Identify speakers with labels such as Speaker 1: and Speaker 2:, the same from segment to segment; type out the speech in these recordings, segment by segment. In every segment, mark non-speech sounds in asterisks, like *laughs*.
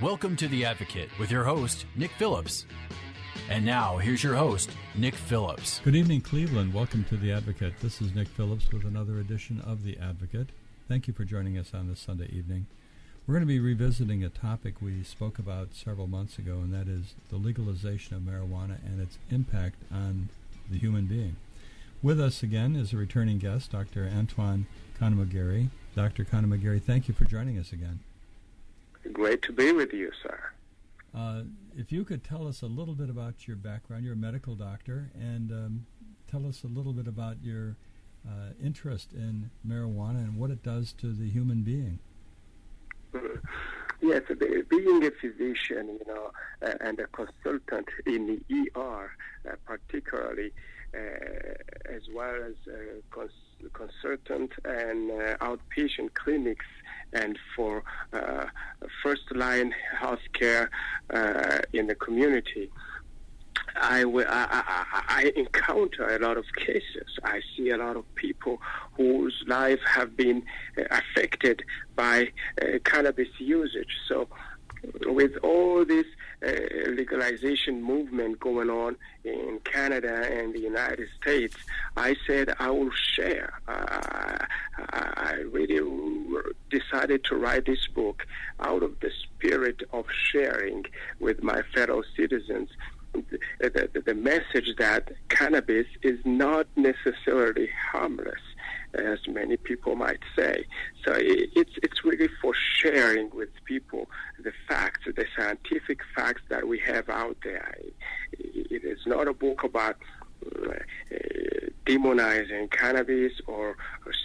Speaker 1: Welcome to The Advocate with your host, Nick Phillips. And now, here's your host, Nick Phillips.
Speaker 2: Good evening, Cleveland. Welcome to The Advocate. This is Nick Phillips with another edition of The Advocate. Thank you for joining us on this Sunday evening. We're going to be revisiting a topic we spoke about several months ago, and that is the legalization of marijuana and its impact on the human being. With us again is a returning guest, Dr. Antoine Kanamugire. Dr. Kanamugire, thank you for joining us again.
Speaker 3: Great to be with you, sir.
Speaker 2: Uh, if you could tell us a little bit about your background, you're a medical doctor, and um, tell us a little bit about your uh, interest in marijuana and what it does to the human being. *laughs*
Speaker 3: Yes, being a physician, you know, uh, and a consultant in the ER, uh, particularly, uh, as well as cons- consultant and uh, outpatient clinics, and for uh, first line healthcare uh, in the community. I, I, I, encounter a lot of cases. I see a lot of people whose lives have been uh, affected by uh, cannabis usage. So, with all this uh, legalization movement going on in Canada and the United States, I said I will share. Uh, I really decided to write this book out of the spirit of sharing with my fellow citizens the, the, the message that cannabis is not necessarily harmless as many people might say. So it's it's really for sharing with people the facts, the scientific facts that we have out there. It is not a book about uh, demonizing cannabis or,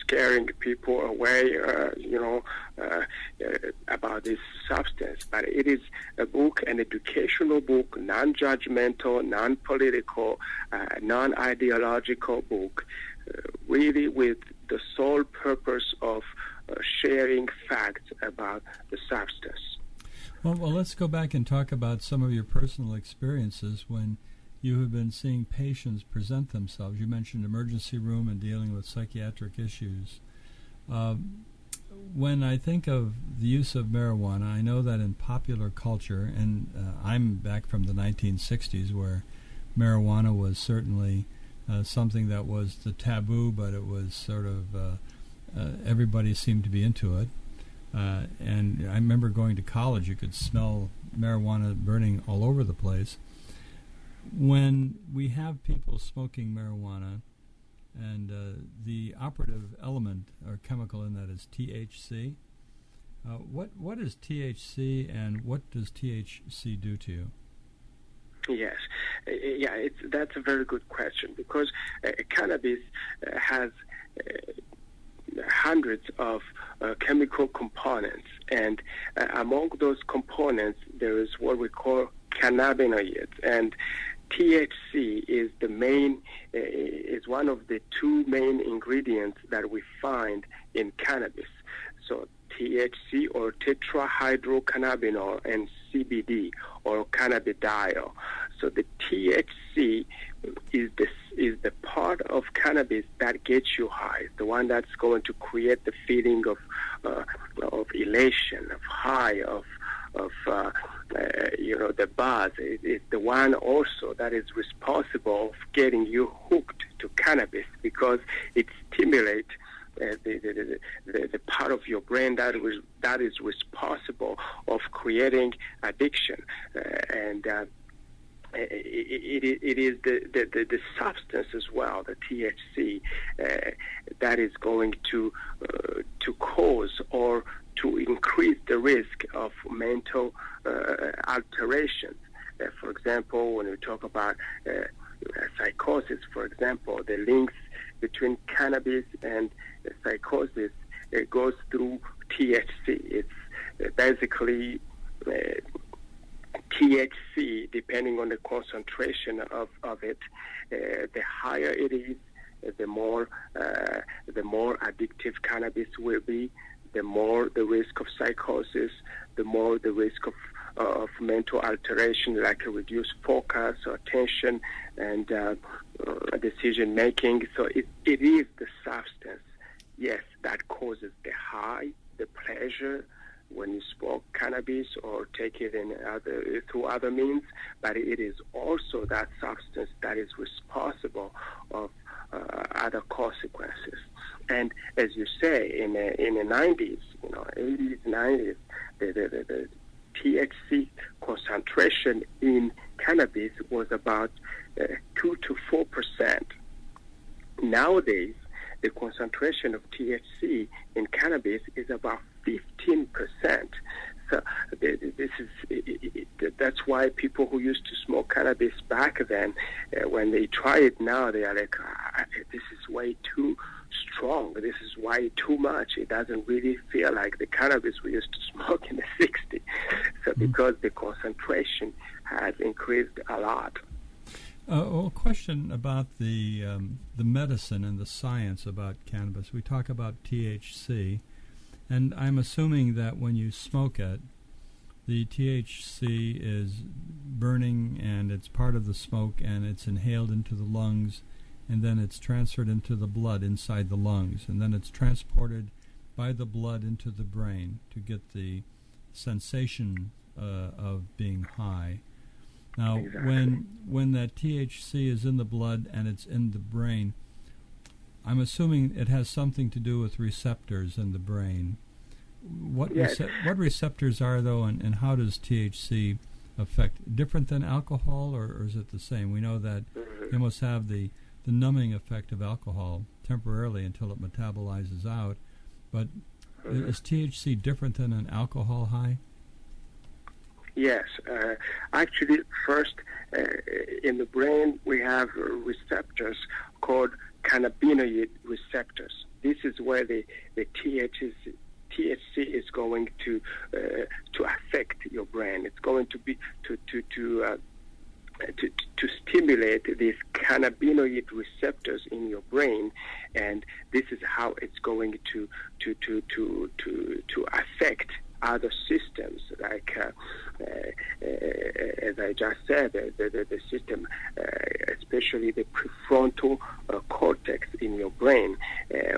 Speaker 3: scaring people away, uh, you know, uh, uh, about this substance. But it is a book, an educational book, non-judgmental, non-political, uh, non-ideological book, really with the sole purpose of sharing facts about the substance.
Speaker 2: Well, well, let's go back and talk about some of your personal experiences when you have been seeing patients present themselves. You mentioned emergency room and dealing with psychiatric issues. Uh, when I think of the use of marijuana, I know that in popular culture, and uh, I'm back from the 1960s where marijuana was certainly uh, something that was the taboo, but it was sort of uh, uh, everybody seemed to be into it. Uh, and I remember going to college, you could smell marijuana burning all over the place when we have people smoking marijuana, and the operative element or chemical in that is THC. Uh, what what is THC, and what does THC do to you?
Speaker 3: Yes, uh, yeah, that's a very good question because uh, cannabis uh, has uh, hundreds of chemical components, and among those components, there is what we call cannabinoids, and THC is the main, uh, is one of the two main ingredients that we find in cannabis. So THC or tetrahydrocannabinol and CBD or cannabidiol. So the THC is the is the part of cannabis that gets you high, the one that's going to create the feeling of uh, of elation, of high, of of uh, uh, you know the buzz is, is the one also that is responsible for getting you hooked to cannabis because it stimulates the, the, the, the, part of your brain that was that is responsible of creating addiction uh, and uh, it, it, it is the, the, the, substance as well, the THC, uh, that is going to uh, to cause or to increase the risk of mental uh, alterations. Uh, for example, when we talk about uh, psychosis, for example, the links between cannabis and psychosis goes through THC. It's basically THC, depending on the concentration of, of it, uh, the higher it is, the more uh, the more addictive cannabis will be, the more the risk of psychosis, the more the risk of of mental alteration like a reduced focus or attention and uh, uh, decision making. So it, it is the substance, yes, that causes the high, the pleasure, when you smoke cannabis or take it in other, through other means, but it is also that substance that is responsible of uh, other consequences. And as you say, in the, in the 90s, you know, 80s, 90s, the, the, the, THC concentration in cannabis was about uh, 2 to 4 percent. Nowadays, the concentration of THC in cannabis is about 15 percent. So this is that's why people who used to smoke cannabis back then, uh, when they try it now, they are like, ah, "This is way too strong. This is way too much. It doesn't really feel like the cannabis we used to smoke in the *laughs* 60s." So mm-hmm. because the concentration has increased a lot.
Speaker 2: Uh, well, a question about the um, the medicine and the science about cannabis. We talk about THC. And I'm assuming that when you smoke it, the THC is burning and it's part of the smoke and it's inhaled into the lungs and then it's transferred into the blood inside the lungs and then it's transported by the blood into the brain to get the sensation uh, of being high. Now, exactly. when when that THC is in the blood and it's in the brain, I'm assuming it has something to do with receptors in the brain. What
Speaker 3: yes.
Speaker 2: rece- what receptors are though, and, and how does THC affect? Different than alcohol, or, or is it the same? We know that mm-hmm. you must have the the numbing effect of alcohol temporarily until it metabolizes out. But mm-hmm. is THC different than an alcohol high?
Speaker 3: Yes, uh, actually, first uh, in the brain we have receptors called cannabinoid receptors. This is where the, the THC, THC is going to uh, to affect your brain. It's going to be to to to, uh, to to stimulate these cannabinoid receptors in your brain, and this is how it's going to to to to to to affect other systems, like uh, uh, uh, as I just said, the, the, the system, especially the prefrontal cortex in your brain,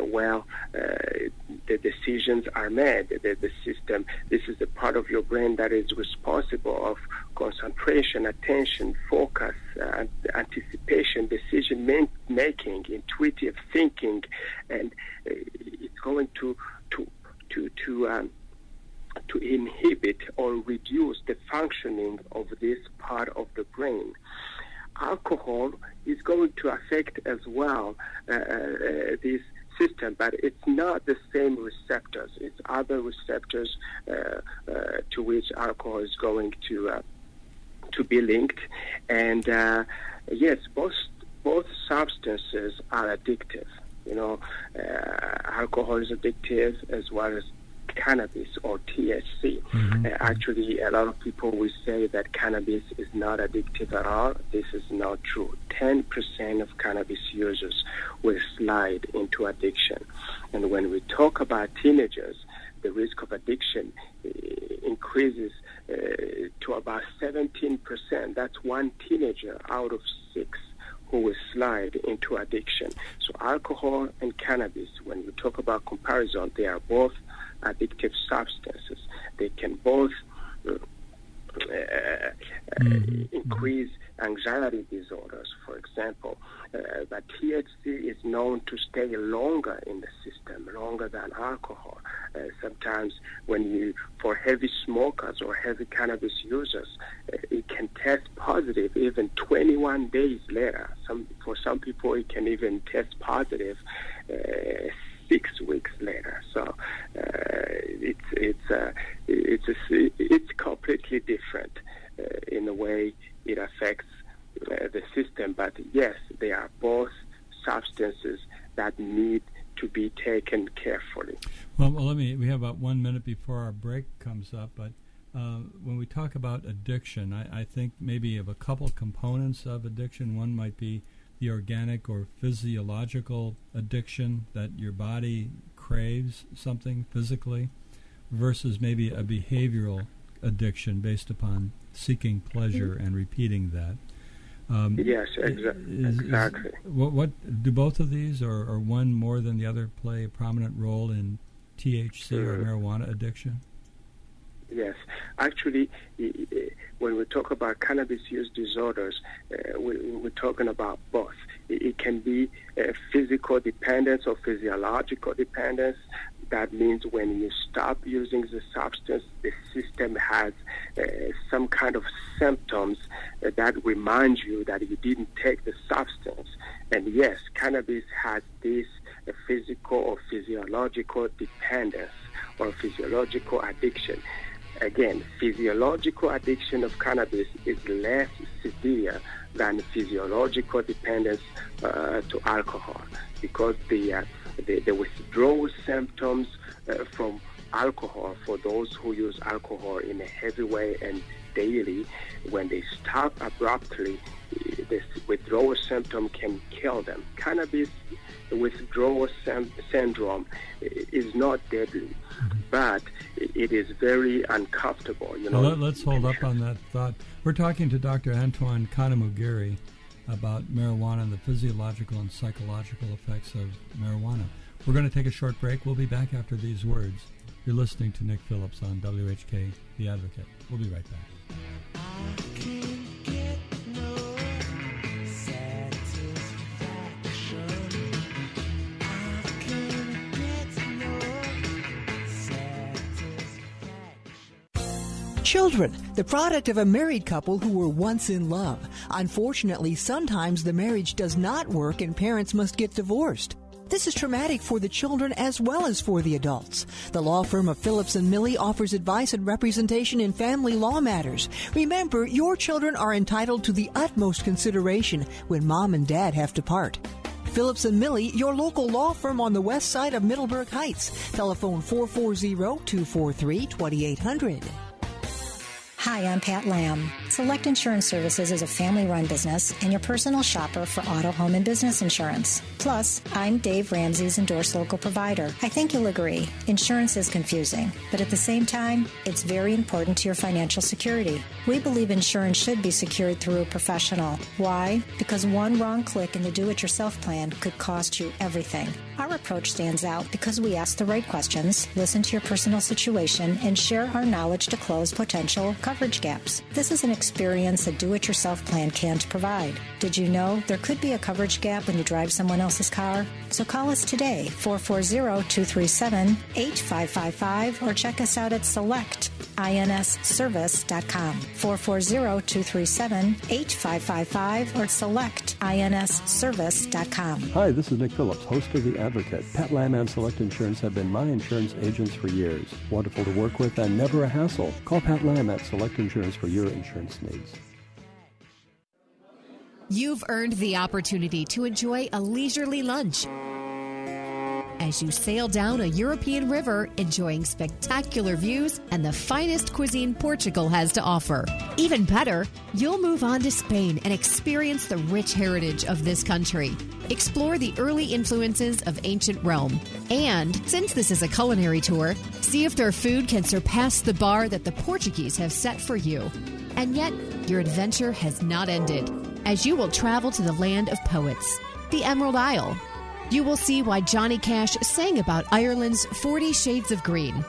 Speaker 3: where the decisions are made. The, the system, this is the part of your brain that is responsible of concentration, attention, focus, uh, anticipation, decision making, intuitive thinking, and uh, it's going to to to to um, to inhibit or reduce the functioning of this part of the brain. Alcohol is going to affect as well uh, uh, this system, but it's not the same receptors. It's other receptors uh, uh to which alcohol is going to uh, to be linked. And uh, yes, both both substances are addictive. You know, alcohol is addictive as well as cannabis or THC. Mm-hmm. Uh, actually, a lot of people will say that cannabis is not addictive at all. This is not true. 10% of cannabis users will slide into addiction. And when we talk about teenagers, the risk of addiction uh, increases uh, to about 17%. That's one teenager out of six who will slide into addiction. So alcohol and cannabis, when you talk about comparison, they are both addictive substances. They can both uh, uh, mm-hmm. increase anxiety disorders, for example. Uh, but THC is known to stay longer in the system, longer than alcohol. Uh, sometimes, when you, for heavy smokers or heavy cannabis users, uh, it can test positive even 21 days later. Some, for some people, it can even test positive uh, six weeks later. So uh, it's it's uh, it's a, it's completely different uh, in the way it affects uh, the system. But yes, they are both substances that need to be taken carefully.
Speaker 2: Well, well, let me. We have about one minute before our break comes up, but uh, when we talk about addiction, I, I, think maybe of a couple components of addiction. One might be the organic or physiological addiction that your body craves something physically, versus maybe a behavioral addiction based upon seeking pleasure and repeating that.
Speaker 3: Um, yes, exa- is, exactly.
Speaker 2: Is, what, what do both of these, or, or one more than the other, play a prominent role in THC or marijuana addiction?
Speaker 3: Yes, actually, when we talk about cannabis use disorders, uh, we, are talking about both. It, can be physical dependence or physiological dependence. That means when you stop using the substance, the system has uh, some kind of symptoms uh, that remind you that you didn't take the substance. And yes, cannabis has this uh, physical or physiological dependence or physiological addiction. Again, physiological addiction of cannabis is less severe than physiological dependence uh, to alcohol because the, uh, the, the, withdrawal symptoms uh, from alcohol for those who use alcohol in a heavy way and daily, when they stop abruptly, this withdrawal symptom can kill them. Cannabis withdrawal syndrome is not deadly, but it is very uncomfortable. You know.
Speaker 2: Well, let, us hold up on that thought. We're talking to Dr. Antoine Kanamugire about marijuana and the physiological and psychological effects of marijuana. We're going to take a short break. We'll be back after these words. You're listening to Nick Phillips on WHK The Advocate. We'll be right back.
Speaker 4: Children, the product of a married couple who were once in love. Unfortunately, sometimes the marriage does not work and parents must get divorced. This is traumatic for the children as well as for the adults. The law firm of Phillips and Millie offers advice and representation in family law matters. Remember, your children are entitled to the utmost consideration when mom and dad have to part. Phillips and Millie, your local law firm on the west side of Middleburg Heights. Telephone 440-243-2800.
Speaker 5: Hi, I'm Pat Lamb. Select Insurance Services is a family run business and your personal shopper for auto, home, and business insurance. Plus, I'm Dave Ramsey's endorsed local provider. I think you'll agree, insurance is confusing, but at the same time, it's very important to your financial security. We believe insurance should be secured through a professional. Why? Because one wrong click in the do it yourself plan could cost you everything. Our approach stands out because we ask the right questions, listen to your personal situation, and share our knowledge to close potential coverage gaps. This is an experience a do it yourself plan can't provide. Did you know there could be a coverage gap when you drive someone else's car? So call us today, 440 237 8555, or check us out at selectinsservice.com. 440 237 8555 or selectinsservice.com.
Speaker 6: Hi, this is Nick Phillips, host of The Advocate. Pat Lamb and Select Insurance have been my insurance agents for years. Wonderful to work with and never a hassle. Call Pat Lamb at Select Insurance for your insurance needs.
Speaker 7: You've earned the opportunity to enjoy a leisurely lunch as you sail down a European river, enjoying spectacular views and the finest cuisine Portugal has to offer. Even better, you'll move on to Spain and experience the rich heritage of this country. Explore the early influences of ancient Rome. And since this is a culinary tour, see if their food can surpass the bar that the Portuguese have set for you. And yet, your adventure has not ended, as you will travel to the land of poets, the Emerald Isle you will see why Johnny Cash sang about Ireland's 40 Shades of Green.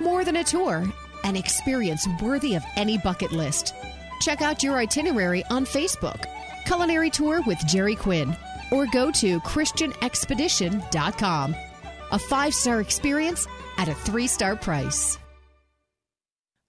Speaker 7: More than a tour, an experience worthy of any bucket list. Check out your itinerary on Facebook, Culinary Tour with Jerry Quinn, or go to ChristianExpedition.com. A five star experience at a three star price.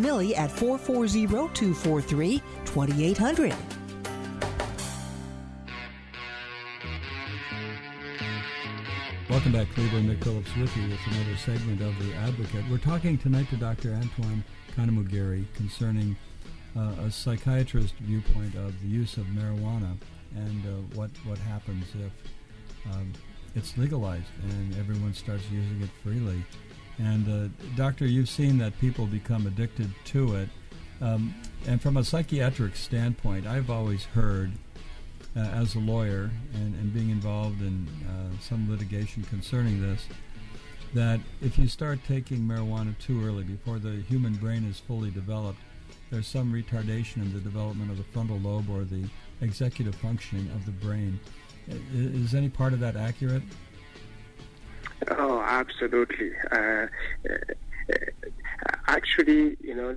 Speaker 4: Millie at 440-243-2800.
Speaker 2: Welcome back, Cleveland. Nick Phillips with you with another segment of The Advocate. We're talking tonight to Dr. Antoine Kanamugire concerning uh, a psychiatrist viewpoint of the use of marijuana and uh, what, what happens if um, it's legalized and everyone starts using it freely. And, uh, Doctor, you've seen that people become addicted to it. Um, and from a psychiatric standpoint, I've always heard uh, as a lawyer and, and being involved in uh, some litigation concerning this that if you start taking marijuana too early, before the human brain is fully developed, there's some retardation in the development of the frontal lobe or the executive functioning of the brain. Is any part of that accurate?
Speaker 3: Oh, absolutely. Uh, uh, actually, you know,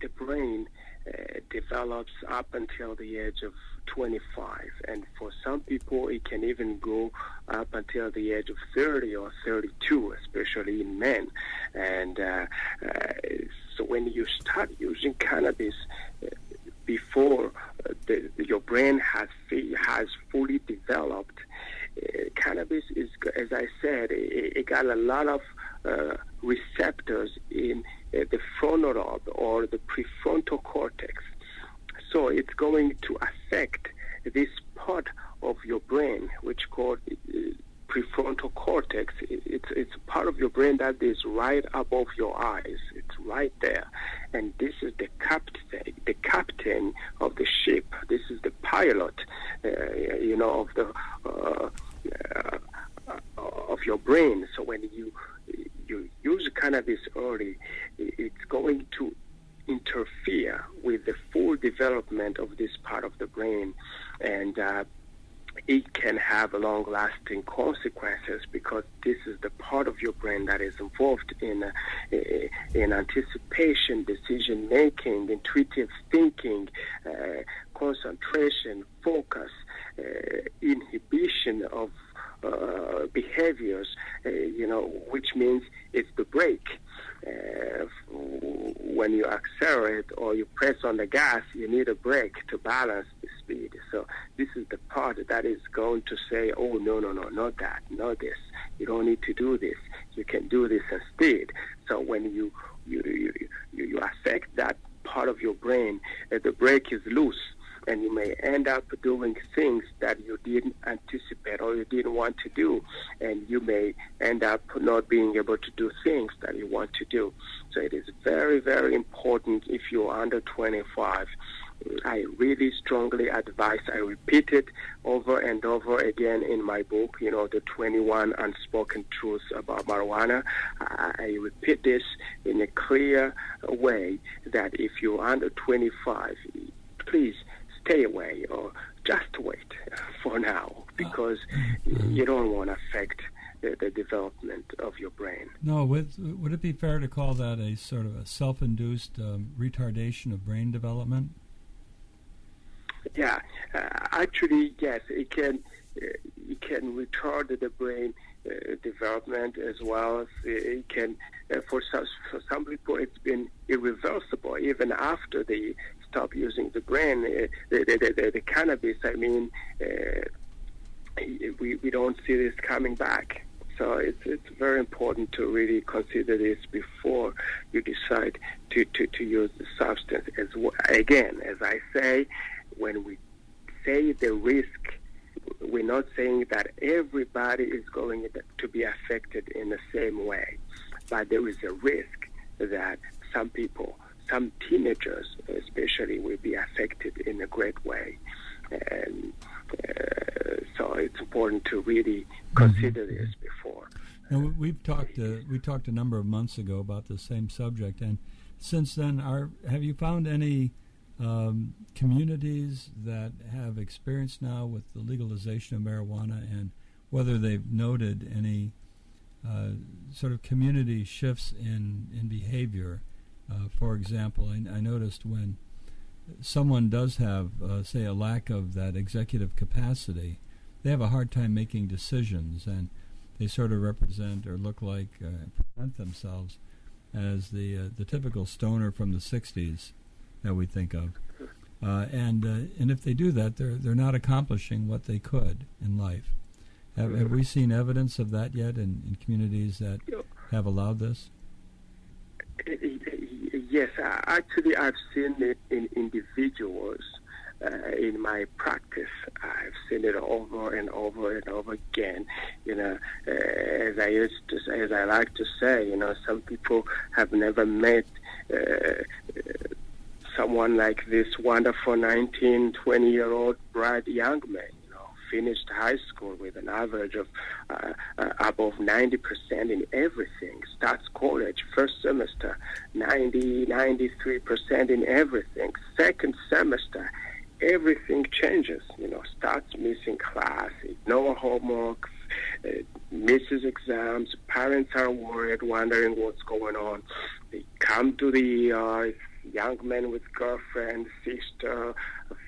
Speaker 3: the brain uh, develops up until the age of 25. And for some people, it can even go up until the age of 30 or 32, especially in men. And uh, uh, so when you start using cannabis uh, before the, your brain has, has fully developed, cannabis is, as I said, it, it got a lot of uh, receptors in the frontal or the prefrontal cortex so it's going to affect this part of your brain, which called uh, prefrontal cortex. It's it's part of your brain that is right above your eyes. It's right there, and this is the captain, the captain of the ship. This is the pilot, uh, you know, of the uh, uh, of your brain. So when you you use cannabis early, it's going to interfere with the full development of this part of the brain, and uh, it can have long lasting consequences because this is the part of your brain that is involved in uh, in anticipation, decision making, intuitive thinking, uh, concentration, focus, uh, inhibition of uh, behaviors, uh, you know, which means it's the brake. Uh, when you accelerate or you press on the gas, need a brake to balance the speed. So this is the part that is going to say, oh, no, no, no, not that, not this. You don't need to do this. You can do this instead. So when you, you, you, you, you affect that part of your brain, uh, the brake is loose and you may end up doing things that you didn't anticipate or you didn't want to do, and you may end up not being able to do things that you want to do. So it is very, very important if you're under 25. I really strongly advise, I repeat it over and over again in my book, you know, the 21 unspoken truths about marijuana. I repeat this in a clear way that if you're under 25, please stay away or just wait for now because you don't want to affect the, the, development of your brain.
Speaker 2: No, would, would it be fair to call that a sort of a self-induced um, retardation of brain development?
Speaker 3: Yeah, uh, actually, yes, it can. Uh, it can retard the brain uh, development as well as it can. Uh, for some for some people, it's been irreversible even after they stop using the brain, uh, the, the, the, the, cannabis, I mean, uh, we, we don't see this coming back. So it's it's very important to really consider this before you decide to, to, to use the substance. As again, as I say, when we say the risk, we're not saying that everybody is going to be affected in the same way, but there is a risk that some people, some teenagers especially, will be affected in a great way. And uh, so it's important to really consider mm-hmm. this before.
Speaker 2: And we've talked uh, we talked a number of months ago about the same subject, and since then, are have you found any um, communities that have experience now with the legalization of marijuana, and whether they've noted any uh, sort of community shifts in in behavior? Uh, for example, I, I noticed when someone does have, uh, say, a lack of that executive capacity, they have a hard time making decisions, and they sort of represent or look like uh, present themselves as the uh, the typical stoner from the '60s that we think of. Uh, and uh, and if they do that, they're they're not accomplishing what they could in life. Have, have we seen evidence of that yet in, in communities that have allowed this?
Speaker 3: Yes, actually, I've seen it in individuals. Uh, in my practice, I've seen it over and over and over again. You know, uh, as I used to, as I like to say, you know, some people have never met uh, someone like this wonderful 19, 20 year old bright young man finished high school with an average of uh, uh, above 90% in everything, starts college first semester, 90, 93% in everything, second semester, everything changes, you know, starts missing class, no homework, uh, misses exams, parents are worried, wondering what's going on. They come to the young men with girlfriend, sister,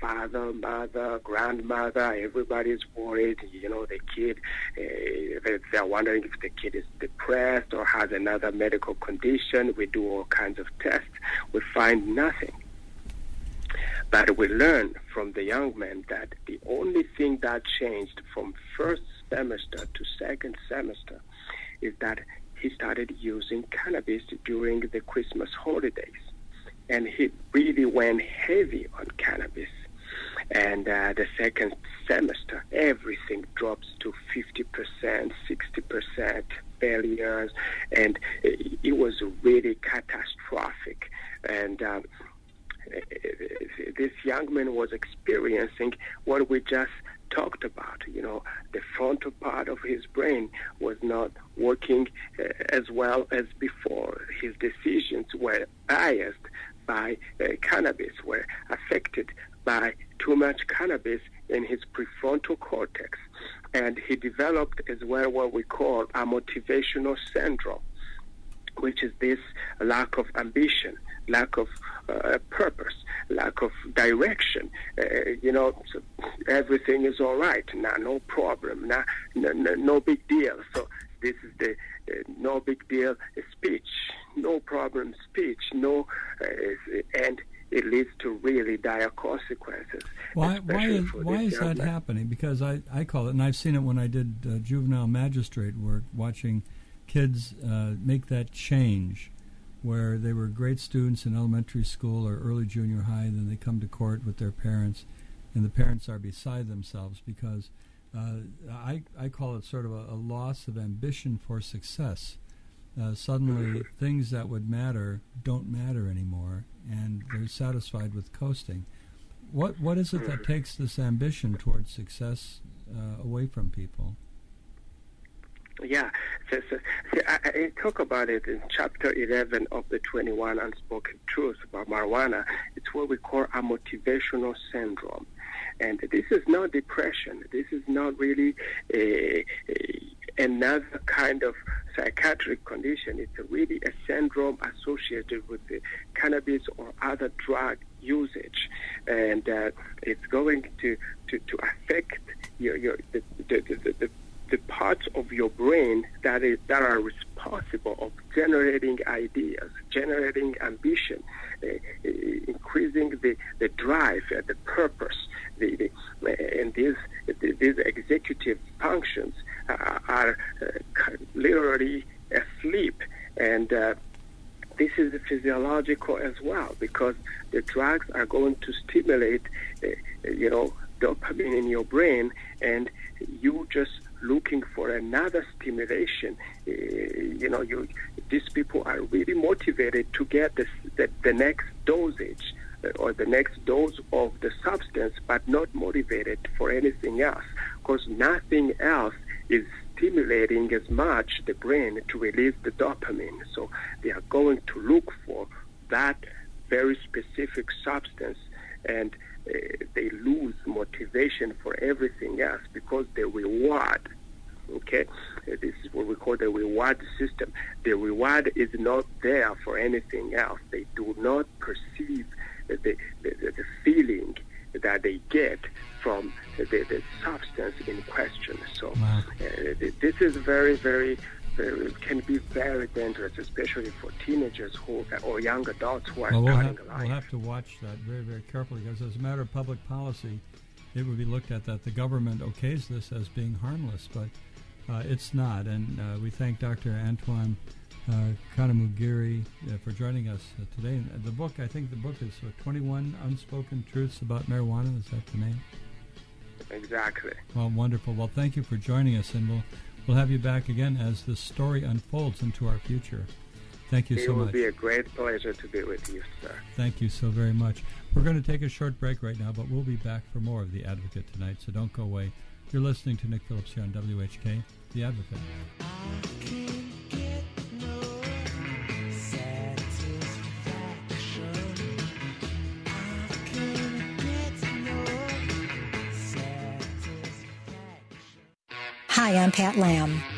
Speaker 3: father, mother, grandmother, everybody's worried. You know, the kid, uh, they're wondering if the kid is depressed or has another medical condition. We do all kinds of tests. We find nothing. But we learn from the young man that the only thing that changed from first semester to second semester is that he started using cannabis during the Christmas holidays and he really went heavy on cannabis. And uh, the second semester, everything drops to 50%, 60% failures, and it was really catastrophic. And um, this young man was experiencing what we just talked about. You know, the frontal part of his brain was not working uh, as well as before. His decisions were biased by uh, cannabis, were affected by too much cannabis in his prefrontal cortex. And he developed as well what we call amotivational syndrome, which is this lack of ambition, lack of uh, purpose, lack of direction. Uh, you know, everything is all right now, no problem, nah, no, no big deal. So this is the uh, no big deal speech no problem speech, no, uh, and it leads to really dire consequences.
Speaker 2: Why, why is, why is that happening? Because I, I call it, and I've seen it when I did uh, juvenile magistrate work, watching kids uh, make that change where they were great students in elementary school or early junior high, and then they come to court with their parents, and the parents are beside themselves because uh, I, I call it sort of a, a loss of ambition for success uh, suddenly things that would matter don't matter anymore, and they're satisfied with coasting. What what is it that takes this ambition towards success uh, away from people?
Speaker 3: Yeah, so, so, I, I, talk about it in chapter 11 of the 21 Unspoken Truths about marijuana. It's what we call amotivational syndrome. And this is not depression. This is not really a, a, another kind of psychiatric condition. It's really a syndrome associated with the cannabis or other drug usage, and uh, it's going to, to, to affect your, your the, the, the, the the parts of your brain that is that are responsible of generating ideas, generating ambition, uh, uh increasing the, the drive and the purpose. The, the, and these these executive functions uh, are uh, literally asleep, and uh, this is physiological as well because the drugs are going to stimulate, uh, you know, dopamine in your brain, and you just looking for another stimulation. Uh, you know, you these people are really motivated to get the, the next dosage uh, or the next dose of the substance, but not motivated for anything else, because nothing else is stimulating as much the brain to release the dopamine. So they are going to look for that very specific substance and they lose motivation for everything else because the reward okay uh, this is what we call the reward system the reward is not there for anything else they do not perceive the, the, the, feeling that they get from the, the substance in question. So wow. uh, this is very, very, can be very dangerous, especially for teenagers who or young adults who are
Speaker 2: well,
Speaker 3: starting
Speaker 2: we'll have,
Speaker 3: life.
Speaker 2: We'll have to watch that very, very carefully because as a matter of public policy, it would be looked at that the government okays this as being harmless, but uh, it's not. And uh, we thank Dr. Antoine uh, Kanamugire uh, for joining us uh, today. And the book, I think the book is uh, 21 Unspoken Truths About Marijuana. Is that the name?
Speaker 3: Exactly.
Speaker 2: Well, wonderful. Well, thank you for joining us, and we'll we'll have you back again as the story unfolds into our future. Thank you
Speaker 3: it
Speaker 2: so much.
Speaker 3: It will be a great pleasure to be with you, sir.
Speaker 2: Thank you so very much. We're going to take a short break right now, but we'll be back for more of The Advocate tonight, so don't go away. You're listening to Nick Phillips here on WHK, The Advocate.
Speaker 5: Hi, I'm Pat Lamb.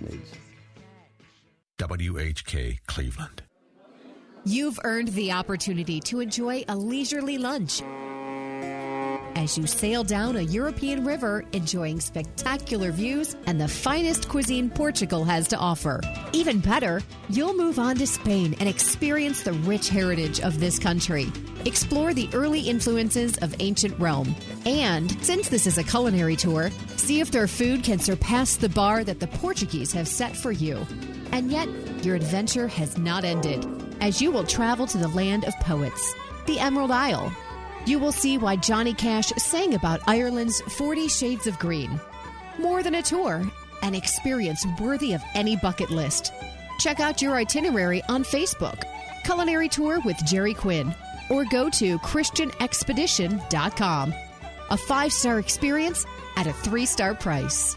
Speaker 6: needs.
Speaker 8: WHK Cleveland.
Speaker 7: You've earned the opportunity to enjoy a leisurely lunch as you sail down a European river, enjoying spectacular views and the finest cuisine Portugal has to offer. Even better, you'll move on to Spain and experience the rich heritage of this country. Explore the early influences of ancient Rome. And since this is a culinary tour, see if their food can surpass the bar that the Portuguese have set for you. And yet, your adventure has not ended, as you will travel to the land of poets, the Emerald Isle you will see why Johnny Cash sang about Ireland's 40 Shades of Green. More than a tour, an experience worthy of any bucket list. Check out your itinerary on Facebook, Culinary Tour with Jerry Quinn, or go to ChristianExpedition.com. A five star experience at a three star price.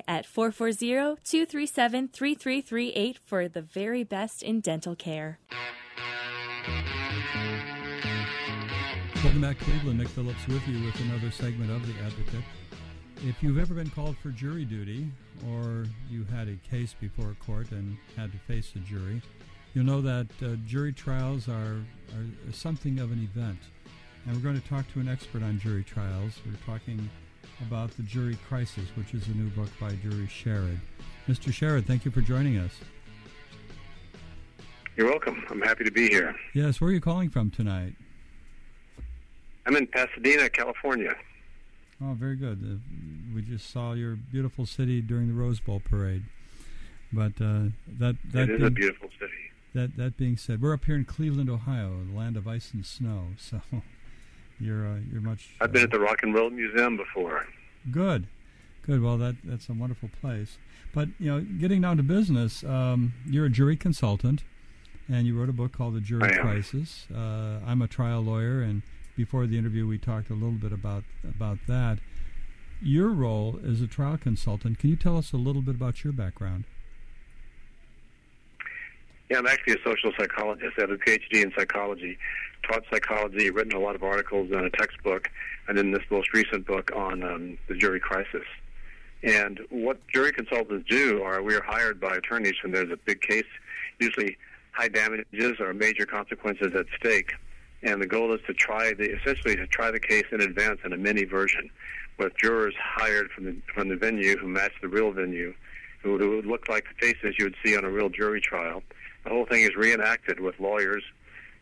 Speaker 9: at 440-237-3338 for the very best in dental care.
Speaker 2: Welcome back, Cleveland. Nick Phillips with you with another segment of The Advocate. If you've ever been called for jury duty or you had a case before a court and had to face a jury, you'll know that uh, jury trials are, are something of an event. And we're going to talk to an expert on jury trials. We're talking about the jury crisis, which is a new book by Drury Sherrod. Mr. Sherrod, thank you for joining us.
Speaker 10: You're welcome. I'm happy to be here.
Speaker 2: Yes, where are you calling from tonight?
Speaker 10: I'm in Pasadena, California.
Speaker 2: Oh, very good. Uh, we just saw your beautiful city during the Rose Bowl parade. But uh, that that
Speaker 10: it is
Speaker 2: being,
Speaker 10: a beautiful city.
Speaker 2: That that being said, we're up here in Cleveland, Ohio, the land of ice and snow. *laughs* So you're uh, you're much.
Speaker 10: I've been at the Rock and Roll Museum before.
Speaker 2: Good, good. Well, that that's a wonderful place. But you know, getting down to business, um, you're a jury consultant, and you wrote a book called The Jury Crisis. Uh, I'm a trial lawyer, and before the interview, we talked a little bit about about that. Your role as a trial consultant. Can you tell us a little bit about your background?
Speaker 10: Yeah, I'm actually a social psychologist. I have a PhD in psychology, taught psychology, written a lot of articles and a textbook, and then this most recent book on um, the jury crisis. And what jury consultants do are we are hired by attorneys when there's a big case, usually high damages or major consequences at stake. And the goal is to try the essentially to try the case in advance in a mini version, with jurors hired from the from the venue who match the real venue, who, who look like the faces you would see on a real jury trial the whole thing is reenacted with lawyers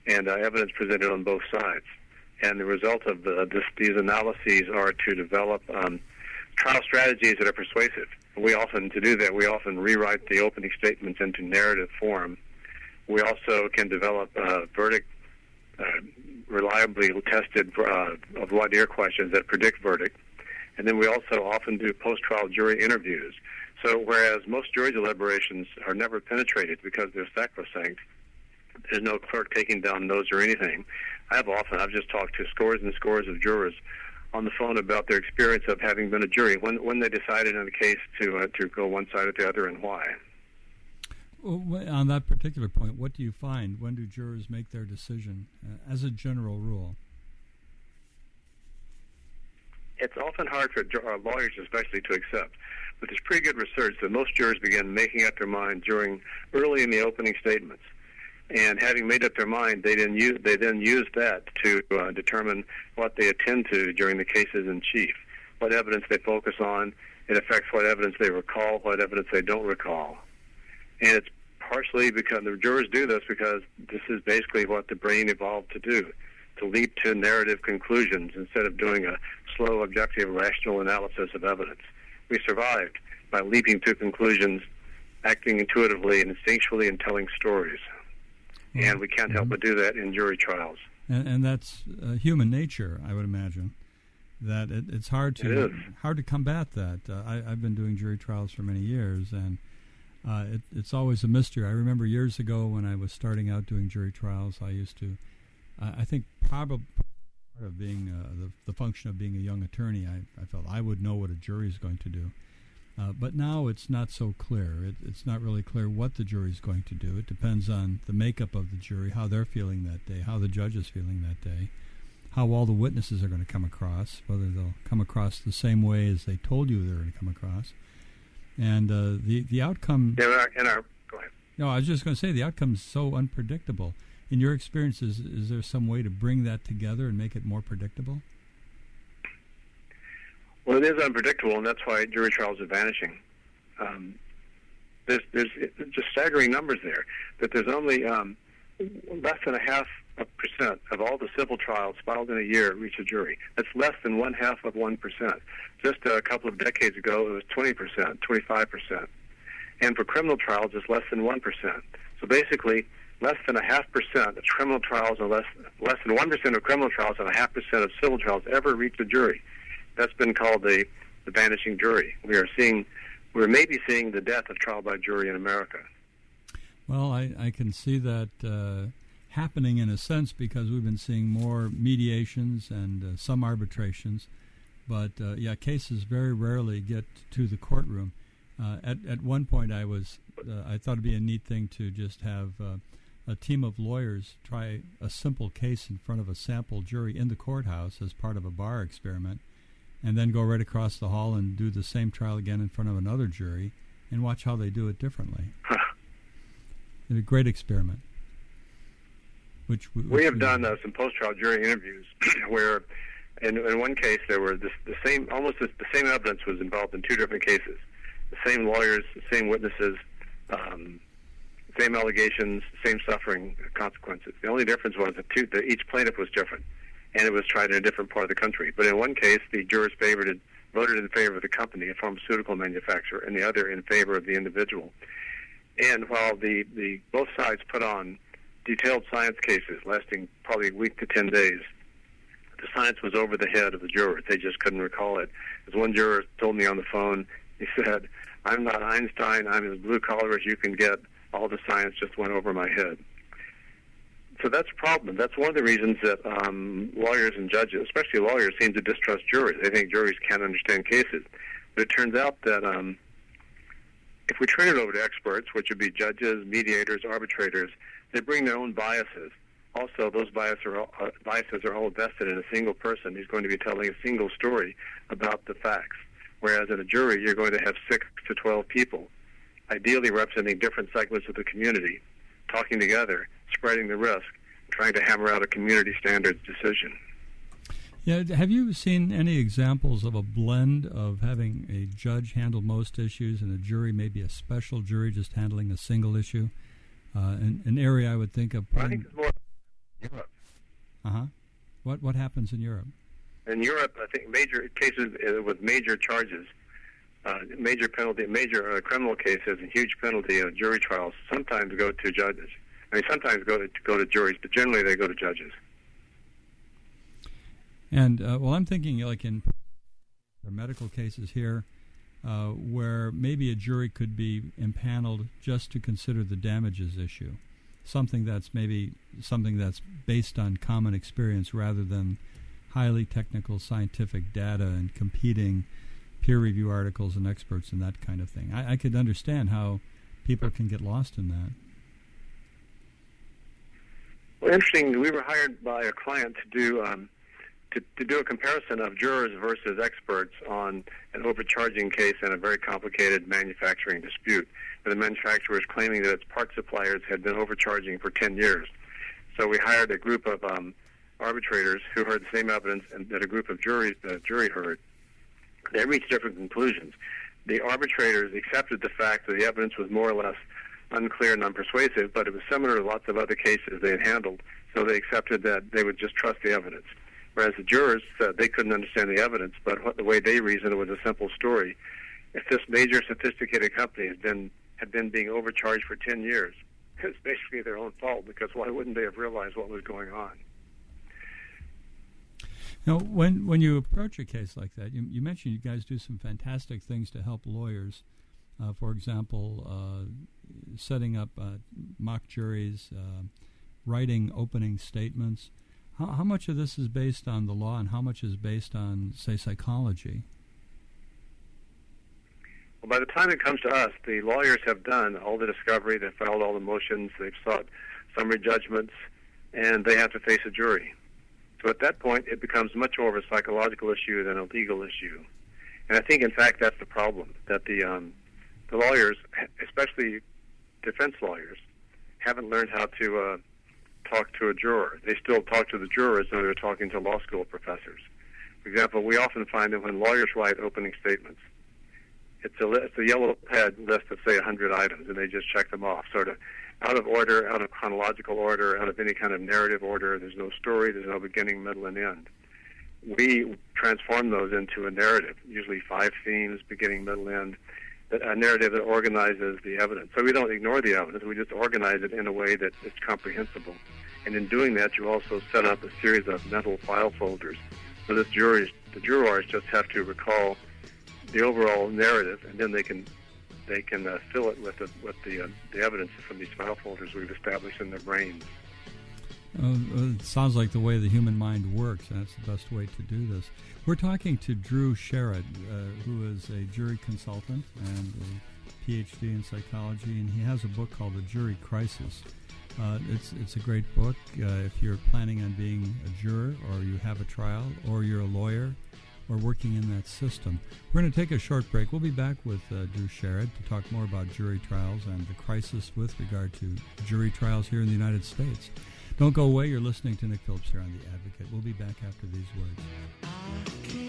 Speaker 10: and uh, evidence presented on both sides. And the result of the, this, these analyses are to develop um, trial strategies that are persuasive. We often, to do that, we often rewrite the opening statements into narrative form. We also can develop uh, verdict, uh, reliably tested uh, voir dire questions that predict verdict. And then we also often do post-trial jury interviews so whereas most jury deliberations are never penetrated because they're sacrosanct, there's no clerk taking down notes or anything. I have often I've just talked to scores and scores of jurors on the phone about their experience of having been a jury when when they decided in a case to uh, to go one side or the other and why.
Speaker 2: Well, on that particular point, what do you find? When do jurors make their decision, uh, as a general rule?
Speaker 10: It's often hard for uh, lawyers, especially, to accept but there's pretty good research that most jurors begin making up their mind during early in the opening statements. And having made up their mind, they then use they then use that to uh, determine what they attend to during the cases in chief, what evidence they focus on. It affects what evidence they recall, what evidence they don't recall, and it's partially because the jurors do this because this is basically what the brain evolved to do, to leap to narrative conclusions instead of doing a slow, objective, rational analysis of evidence we survived by leaping to conclusions, acting intuitively and instinctually, and telling stories. Mm-hmm. And we can't help mm-hmm. but do that in jury trials.
Speaker 2: And, and that's uh, human nature, I would imagine. That it, it's hard to hard to combat that. Uh, I, have been doing jury trials for many years, and uh, it, it's always a mystery. I remember years ago when I was starting out doing jury trials, I used to, I think probably part of being uh, the, the function of being a young attorney, I, I felt I would know what a jury is going to do. Uh, but now it's not so clear. It, it's not really clear what the jury is going to do. It depends on the makeup of the jury, how they're feeling that day, how the judge is feeling that day, how all the witnesses are going to come across, whether they'll come across the same way as they told you they're going to come across, and uh, the the outcome.
Speaker 10: Yeah, in our, in our, go ahead.
Speaker 2: No, I was just going to say the outcome is so unpredictable in your experience, is, there some way to bring that together and make it more predictable?
Speaker 10: Well, it is unpredictable, and that's why jury trials are vanishing. Um, there's, there's just staggering numbers there. That there's only um, less than a half a percent of all the civil trials filed in a year reach a jury. That's less than one half of 1%. Just a couple of decades ago, it was 20%, 25%. And for criminal trials, it's less than 1%. So basically, less than a half percent of criminal trials and less, less than 1% of criminal trials and a half percent of civil trials ever reach a jury. That's been called the, the vanishing jury. We are seeing, we're maybe seeing the death of trial by jury in America.
Speaker 2: Well, I, I can see that uh, happening in a sense because we've been seeing more mediations and uh, some arbitrations, but uh, yeah, cases very rarely get to the courtroom. Uh, at at one point, I was uh, I thought it'd be a neat thing to just have uh, a team of lawyers try a simple case in front of a sample jury in the courthouse as part of a bar experiment, and then go right across the hall and do the same trial again in front of another jury, and watch how they do it differently. it's a great experiment. Which, which
Speaker 10: we have done uh, some post-trial jury interviews *clears throat* where, in, in one case, there were this, the same almost the, the same evidence was involved in two different cases, the same lawyers, the same witnesses, um, same allegations, same suffering consequences. The only difference was that, two, that each plaintiff was different, and it was tried in a different part of the country. But in one case, the jurors favored voted in favor of the company, a pharmaceutical manufacturer, and the other in favor of the individual. And while the, the both sides put on detailed science cases lasting probably a week to 10 days, the science was over the head of the jurors. They just couldn't recall it. As one juror told me on the phone, he said, I'm not Einstein. I'm as blue collar as you can get. All the science just went over my head. So that's a problem. That's one of the reasons that um, lawyers and judges, especially lawyers, seem to distrust juries. They think juries can't understand cases. But it turns out that um, if we turn it over to experts, which would be judges, mediators, arbitrators, they bring their own biases. Also, those biases are, all, uh, biases are all vested in a single person who's going to be telling a single story about the facts. Whereas in a jury, you're going to have six to 12 people, ideally representing different segments of the community, talking together, spreading the risk, trying to hammer out a community standards decision.
Speaker 2: Yeah, have you seen any examples of a blend of having a judge handle most issues and a jury, maybe a special jury, just handling a single issue? Uh, an, an, area I would think of.
Speaker 10: Putting, I think it's more Europe.
Speaker 2: Uh huh. What what happens in Europe?
Speaker 10: In Europe, I think major cases uh, with major charges, uh, major penalty, major uh, criminal cases, and huge penalty uh, jury trials sometimes go to judges. I mean, sometimes go to go to juries, but generally they go to judges.
Speaker 2: And uh, well, I'm thinking like in medical cases here, uh, where maybe a jury could be impaneled just to consider the damages issue, something that's maybe something that's based on common experience rather than highly technical scientific data and competing peer review articles and experts and that kind of thing. I, I could understand how people can get lost in that.
Speaker 10: Well, interesting. We were hired by a client to do um, to, to do a comparison of jurors versus experts on an overcharging case in a very complicated manufacturing dispute. And the manufacturer is claiming that its part suppliers had been overcharging for 10 years. So we hired a group of um, arbitrators who heard the same evidence and that a group of juries, the uh, jury heard. They reached different conclusions. The arbitrators accepted the fact that the evidence was more or less unclear and unpersuasive, but it was similar to lots of other cases they had handled, so they accepted that they would just trust the evidence. Whereas the jurors said they couldn't understand the evidence, but what, the way they reasoned it was a simple story. If this major sophisticated company has been had been being overcharged for 10 years, *laughs* it's basically their own fault because why wouldn't they have realized what was going on?
Speaker 2: Now, when when you approach a case like that, you, you mentioned you guys do some fantastic things to help lawyers. Uh, for example, uh, setting up uh, mock juries, uh, writing opening statements. How, how much of this is based on the law and how much is based on, say, psychology?
Speaker 10: Well, by the time it comes to us, the lawyers have done all the discovery, they've filed all the motions, they've sought summary judgments, and they have to face a jury. So at that point, it becomes much more of a psychological issue than a legal issue. And I think, in fact, that's the problem that the um, the lawyers, especially defense lawyers, haven't learned how to uh, talk to a juror. They still talk to the juror as though they're talking to law school professors. For example, we often find that when lawyers write opening statements, it's a, it's a yellow pad list of, say, 100 items, and they just check them off, sort of out of order, out of chronological order, out of any kind of narrative order. There's no story, there's no beginning, middle, and end. We transform those into a narrative, usually five themes, beginning, middle, end, a narrative that organizes the evidence. So we don't ignore the evidence, we just organize it in a way that is comprehensible. And in doing that, you also set up a series of mental file folders. So this jury, the jurors just have to recall the overall narrative, and then they can they can uh, fill it with the with the uh, the evidence from these file folders we've established in their brains.
Speaker 2: Uh, it sounds like the way the human mind works, that's the best way to do this. We're talking to Drew Sherrod, uh, who is a jury consultant and a PhD in psychology, and he has a book called The Jury Crisis. Uh, it's it's a great book uh, if you're planning on being a juror, or you have a trial, or you're a lawyer, or working in that system. We're going to take a short break. We'll be back with uh, Drew Sherrod to talk more about jury trials and the crisis with regard to jury trials here in the United States. Don't go away. You're listening to Nick Phillips here on The Advocate. We'll be back after these words.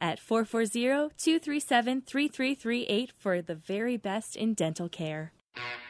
Speaker 9: at 440-237-3338 for the very best in dental care.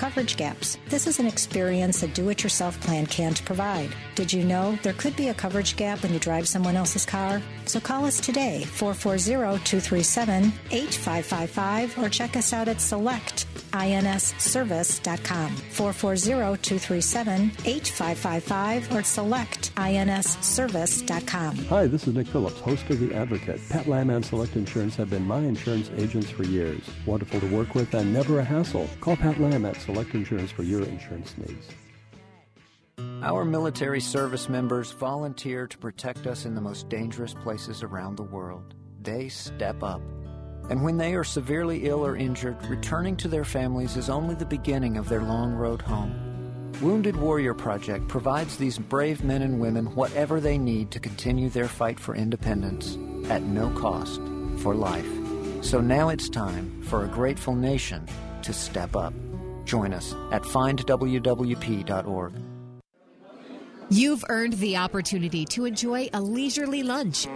Speaker 5: coverage gaps. This is an experience a do it yourself plan can't provide. Did you know there could be a coverage gap when you drive someone else's car? So call us today, 440 237 8555, or check us out at select insservice.com 440-237-8555 or select insservice.com.
Speaker 6: Hi, this is Nick Phillips, host of The Advocate. Pat Lamb and Select Insurance have been my insurance agents for years. Wonderful to work with and never a hassle. Call Pat Lamb at Select Insurance for your insurance needs.
Speaker 11: Our military service members volunteer to protect us in the most dangerous places around the world. They step up and when they are severely ill or injured, returning to their families is only the beginning of their long road home. Wounded Warrior Project provides these brave men and women whatever they need to continue their fight for independence at no cost for life. So now it's time for a grateful nation to step up. Join us at findwwp.org.
Speaker 7: You've earned the opportunity to enjoy a leisurely lunch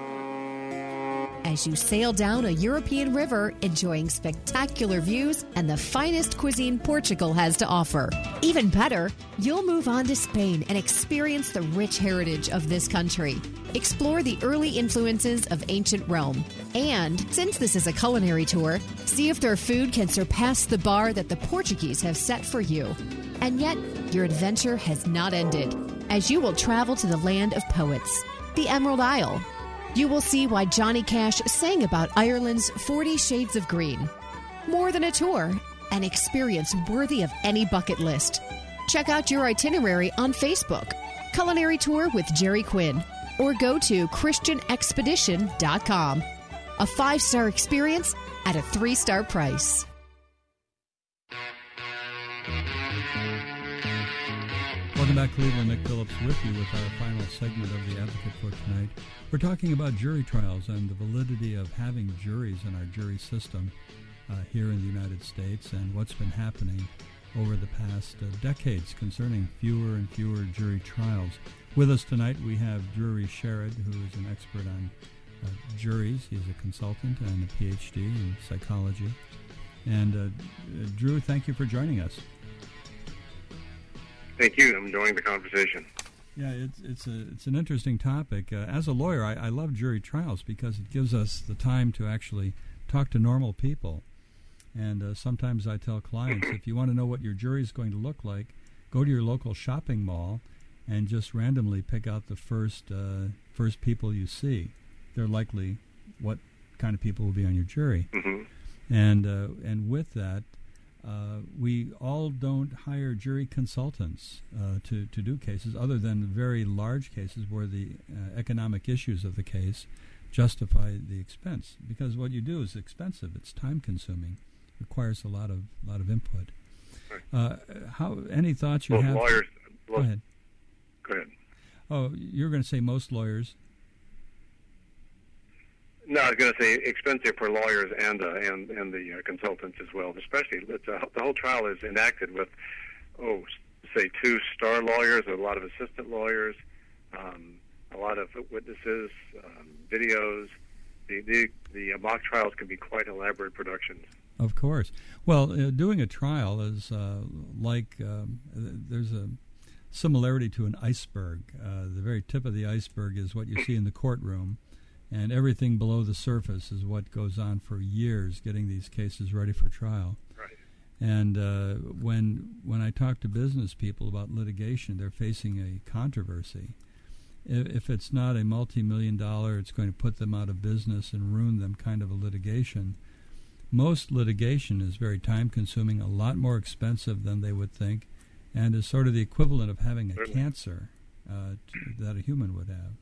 Speaker 7: as you sail down a European river, enjoying spectacular views and the finest cuisine Portugal has to offer. Even better, you'll move on to Spain and experience the rich heritage of this country. Explore the early influences of ancient Rome. And since this is a culinary tour, see if their food can surpass the bar that the Portuguese have set for you. And yet, your adventure has not ended, as you will travel to the land of poets, the Emerald Isle you will see why Johnny Cash sang about Ireland's 40 Shades of Green. More than a tour, an experience worthy of any bucket list. Check out your itinerary on Facebook, Culinary Tour with Jerry Quinn, or go to ChristianExpedition.com. A five star experience at a three star price.
Speaker 2: Welcome back, Cleveland. Nick Phillips with you with our final segment of The Advocate for tonight. We're talking about jury trials and the validity of having juries in our jury system uh, here in the United States and what's been happening over the past uh, decades concerning fewer and fewer jury trials. With us tonight, we have Drew Sherrod, who is an expert on uh, juries. He's a consultant and a PhD in psychology. And uh, Drew, thank you for joining us.
Speaker 10: Thank you. I'm enjoying the conversation.
Speaker 2: Yeah, it's it's a it's an interesting topic. Uh, as a lawyer, I, I love jury trials because it gives us the time to actually talk to normal people. And uh, sometimes I tell clients, if you want to know what your jury is going to look like, go to your local shopping mall and just randomly pick out the first uh, first people you see. They're likely what kind of people will be on your jury.
Speaker 10: Mm-hmm.
Speaker 2: And uh, and with that, uh, we all don't hire jury consultants uh, to, to do cases other than very large cases where the uh, economic issues of the case justify the expense. Because what you do is expensive, it's time consuming, requires a lot of lot of input. Uh, how any thoughts you
Speaker 10: well,
Speaker 2: have?
Speaker 10: lawyers.
Speaker 2: Go ahead.
Speaker 10: Go ahead.
Speaker 2: Oh, you're going to say most lawyers.
Speaker 10: No, I was going to say expensive for lawyers and uh, and and the uh, consultants as well. Especially, uh, the whole trial is enacted with, oh, say two star lawyers, a lot of assistant lawyers, um, a lot of witnesses, um, videos. The the the mock trials can be quite elaborate productions.
Speaker 2: Of course. Well, uh, doing a trial is uh, like um, there's a similarity to an iceberg. Uh, the very tip of the iceberg is what you see in the courtroom, and everything below the surface is what goes on for years getting these cases ready for trial.
Speaker 10: Right.
Speaker 2: And uh, when when I talk to business people about litigation, they're facing a controversy. If, if it's not a multi-million dollar, it's going to put them out of business and ruin them kind of a litigation. Most litigation is very time-consuming, a lot more expensive than they would think, and is sort of the equivalent of having a cancer uh, t- that a human would have.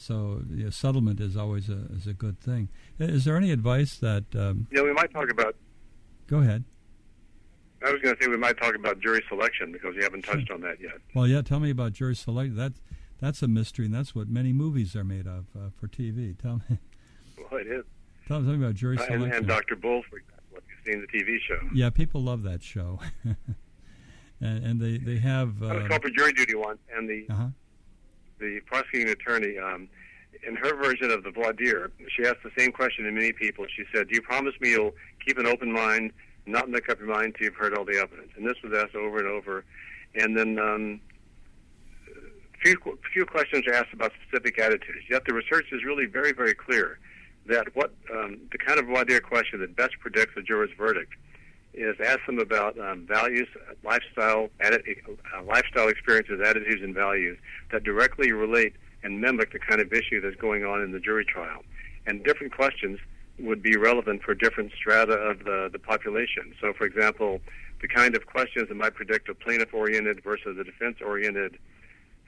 Speaker 2: So you know, settlement is always a is a good thing. Is there any advice that? Um,
Speaker 10: You know, we might talk about.
Speaker 2: go ahead.
Speaker 10: I was going to say we might talk about jury selection because we haven't touched on that yet.
Speaker 2: Well, yeah. Tell me about jury selection. That that's a mystery, and that's what many movies are made of uh, for TV. Tell me.
Speaker 10: Well, it is.
Speaker 2: Tell, tell me about jury
Speaker 10: Uh,
Speaker 2: selection.
Speaker 10: and, and Dr. Bull, for example, if you've seen the TV show.
Speaker 2: Yeah, people love that show, *laughs* and, and they they have.
Speaker 10: I was
Speaker 2: Uh,
Speaker 10: called for jury duty once, and the
Speaker 2: uh-huh.
Speaker 10: The prosecuting attorney, um, in her version of the voir dire, she asked the same question to many people. She said, "Do you promise me you'll keep an open mind, not make up your mind till you've heard all the evidence?" And this was asked over and over, and then um, few few questions are asked about specific attitudes. Yet the research is really very very clear that what um, the kind of voir dire question that best predicts a juror's verdict is ask them about um, values, lifestyle, atti- uh, lifestyle experiences, attitudes, and values that directly relate and mimic the kind of issue that's going on in the jury trial. And different questions would be relevant for different strata of the, the population. So, for example, the kind of questions that might predict a plaintiff-oriented versus a defense-oriented,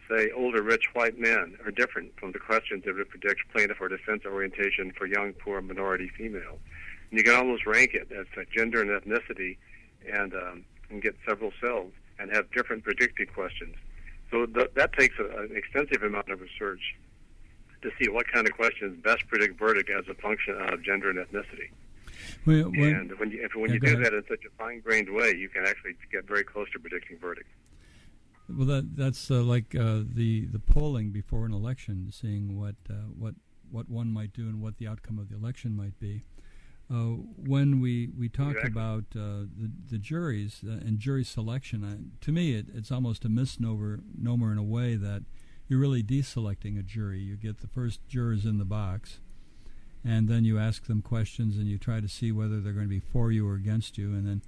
Speaker 10: say, older rich white men are different from the questions that would predict plaintiff or defense orientation for young, poor, minority female. And you can almost rank it as a gender and ethnicity and, um, and get several cells and have different predictive questions. So th- that takes a, an extensive amount of research to see what kind of questions best predict verdict as a function of gender and ethnicity.
Speaker 2: When, when-
Speaker 10: and when you, if, when
Speaker 2: Yeah,
Speaker 10: you do
Speaker 2: ahead.
Speaker 10: that in such a fine-grained way, you can actually get very close to predicting verdict.
Speaker 2: Well, that that's uh, like uh, the the polling before an election, seeing what uh, what what one might do and what the outcome of the election might be. Uh, when we we talk
Speaker 10: Exactly.
Speaker 2: about uh, the the juries uh, and jury selection, uh, to me it, it's almost a misnomer nomer in a way that you're really deselecting a jury. You get the first jurors in the box, and then you ask them questions and you try to see whether they're going to be for you or against you, and then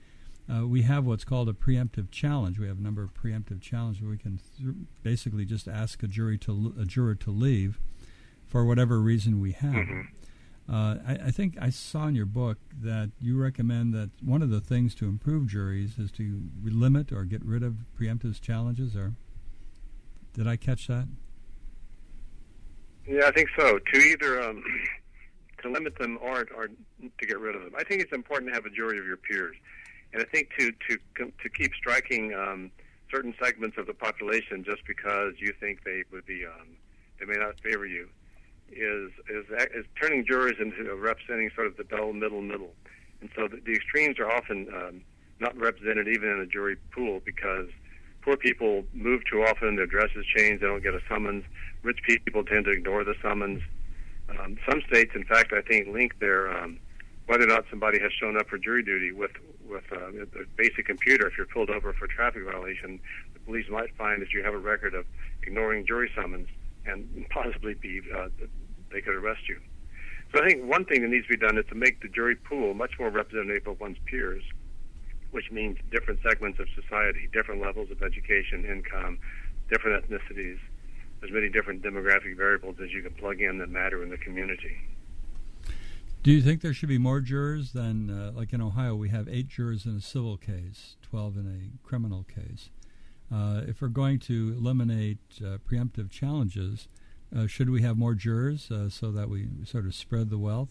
Speaker 2: uh, we have what's called a preemptive challenge. We have a number of preemptive challenges where we can th- basically just ask a jury to l- a juror to leave for whatever reason we have.
Speaker 10: Mhm.
Speaker 2: Uh, I, I think I saw in your book that you recommend that one of the things to improve juries is to limit or get rid of preemptive challenges. Or did I catch that?
Speaker 10: Yeah, I think so. To either um, *clears throat* to limit them or or to get rid of them. I think it's important to have a jury of your peers, and I think to to to keep striking um, certain segments of the population just because you think they would be um, they may not favor you is is is turning jurors into representing sort of the dull middle middle, and so the, the extremes are often um, not represented even in a jury pool because poor people move too often, their dresses change, they don't get a summons. Rich people tend to ignore the summons. Um, some states, in fact, I think link their um, whether or not somebody has shown up for jury duty with with uh, a basic computer. If you're pulled over for a traffic violation, the police might find that you have a record of ignoring jury summons and possibly be uh, they could arrest you. So I think one thing that needs to be done is to make the jury pool much more representative of one's peers, which means different segments of society, different levels of education, income, different ethnicities. There's many different demographic variables as you can plug in that matter in the community.
Speaker 2: Do you think there should be more jurors than, uh, like in Ohio, we have eight jurors in a civil case, 12 in a criminal case? Uh, if we're going to eliminate uh, preemptive challenges, uh, should we have more jurors uh, so that we sort of spread the wealth?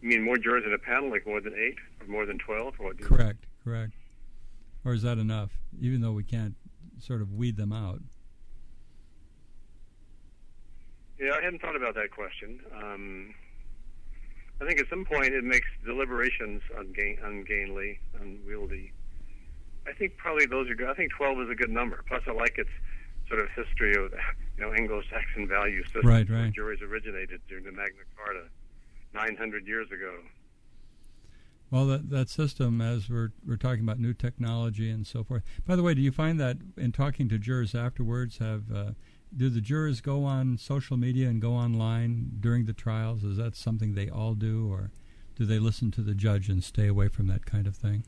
Speaker 10: You mean more jurors in a panel, like more than eight or more than 12? Or
Speaker 2: correct, correct. Or is that enough, even though we can't sort of weed them out?
Speaker 10: Yeah, I hadn't thought about that question. Um, I think at some point it makes deliberations ungain, ungainly, unwieldy. I think probably those are good. I think 12 is a good number. Plus, I like its sort of history of you know Anglo-Saxon value system.
Speaker 2: Right, right.
Speaker 10: Juries originated during the Magna Carta 900 years ago.
Speaker 2: Well, that that system, as we're we're talking about new technology and so forth. By the way, do you find that in talking to jurors afterwards, have uh, do the jurors go on social media and go online during the trials? Is that something they all do, or do they listen to the judge and stay away from that kind of thing?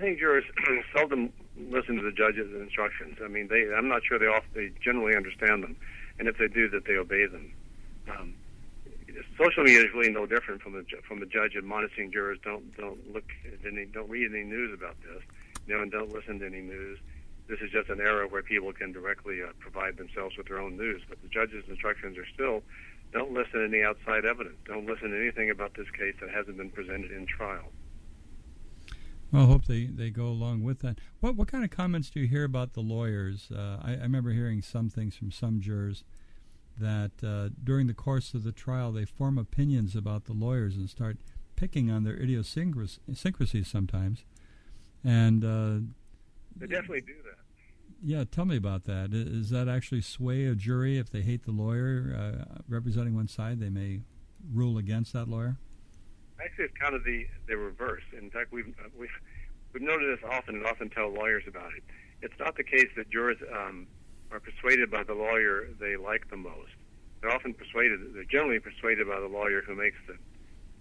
Speaker 10: I think jurors *clears throat* seldom listen to the judge's instructions. I mean, they I'm not sure they often, they generally understand them, and if they do, that they obey them. Um, social media is really no different from the from the judge admonishing jurors don't don't look at any don't read any news about this, you know, and don't listen to any news. This is just an era where people can directly uh, provide themselves with their own news. But the judge's instructions are still don't listen to any outside evidence. Don't listen to anything about this case that hasn't been presented in trial.
Speaker 2: Well, I hope they, they go along with that. What what kind of comments do you hear about the lawyers? Uh, I, I remember hearing some things from some jurors that uh, during the course of the trial they form opinions about the lawyers and start picking on their idiosyncrasies sometimes. And uh,
Speaker 10: they definitely do that.
Speaker 2: Yeah, tell me about that. Is that actually sway a jury if they hate the lawyer uh, representing one side? They may rule against that lawyer.
Speaker 10: Actually, it's kind of the the reverse. In fact, we've uh, we've we've noted this often and often tell lawyers about it. It's not the case that jurors um, are persuaded by the lawyer they like the most. They're often persuaded. They're generally persuaded by the lawyer who makes the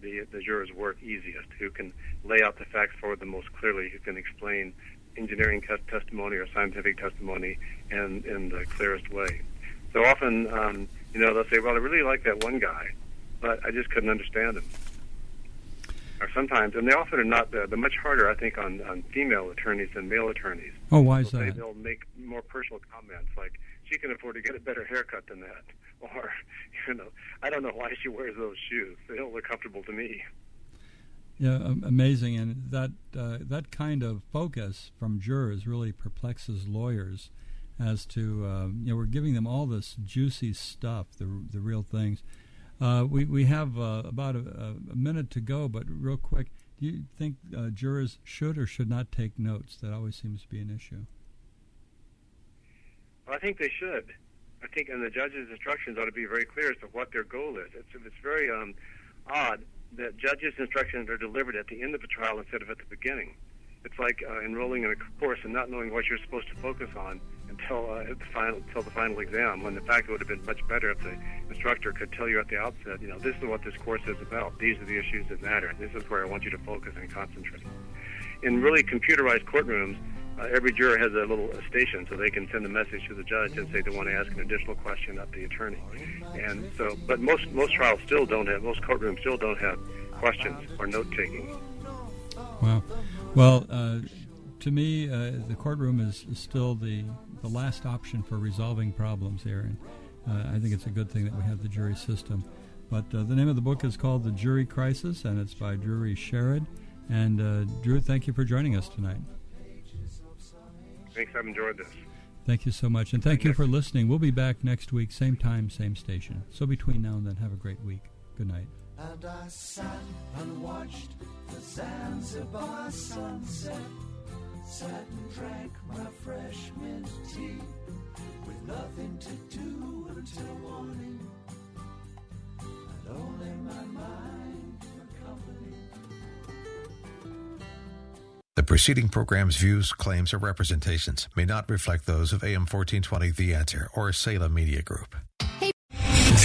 Speaker 10: the, the jurors' work easiest, who can lay out the facts for them most clearly, who can explain engineering testimony or scientific testimony in in the clearest way. So often, um, you know, they'll say, "Well, I really like that one guy, but I just couldn't understand him." Or sometimes, and they often are not. They're, they're much harder, I think, on, on female attorneys than male attorneys.
Speaker 2: Oh, why is
Speaker 10: they'll
Speaker 2: that?
Speaker 10: Say, they'll make more personal comments like, "She can afford to get a better haircut than that," *laughs* or, you know, "I don't know why she wears those shoes. They don't look comfortable to me."
Speaker 2: Yeah, amazing, and that uh, that kind of focus from jurors really perplexes lawyers as to uh, you know we're giving them all this juicy stuff, the the real things. Uh, we we have uh, about a, a, minute to go, but real quick, do you think uh, jurors should or should not take notes? That always seems to be an issue.
Speaker 10: Well, I think they should. I think, and the judge's instructions ought to be very clear as to what their goal is. It's it's very um, odd that judges' instructions are delivered at the end of the trial instead of at the beginning. It's like uh, enrolling in a course and not knowing what you're supposed to focus on until uh, the final until the final exam. When in fact it would have been much better if the instructor could tell you at the outset, you know, this is what this course is about. These are the issues that matter. This is where I want you to focus and concentrate. In really computerized courtrooms, uh, every juror has a little station, so they can send a message to the judge and say they want to ask an additional question of the attorney. And so, but most most trials still don't have. Most courtrooms still don't have questions or note taking.
Speaker 2: Wow. Well, uh, to me, uh, the courtroom is, is, still the the last option for resolving problems here, and uh, I think it's a good thing that we have the jury system. But uh, the name of the book is called The Jury Crisis, and it's by Drury Sherrod. And uh, Drew, thank you for joining us tonight.
Speaker 10: Thanks, I've enjoyed this.
Speaker 2: Thank you so much, and thank you for listening. We'll be back next week, same time, same station. So between now and then, have a great week. Good night.
Speaker 12: And I sat and watched the Zanzibar sunset sat and drank my fresh mint tea with nothing to do until morning, and only my mind for company.
Speaker 13: The preceding program's views, claims, or representations may not reflect those of AM 1420 The Answer or Salem Media Group. Hey.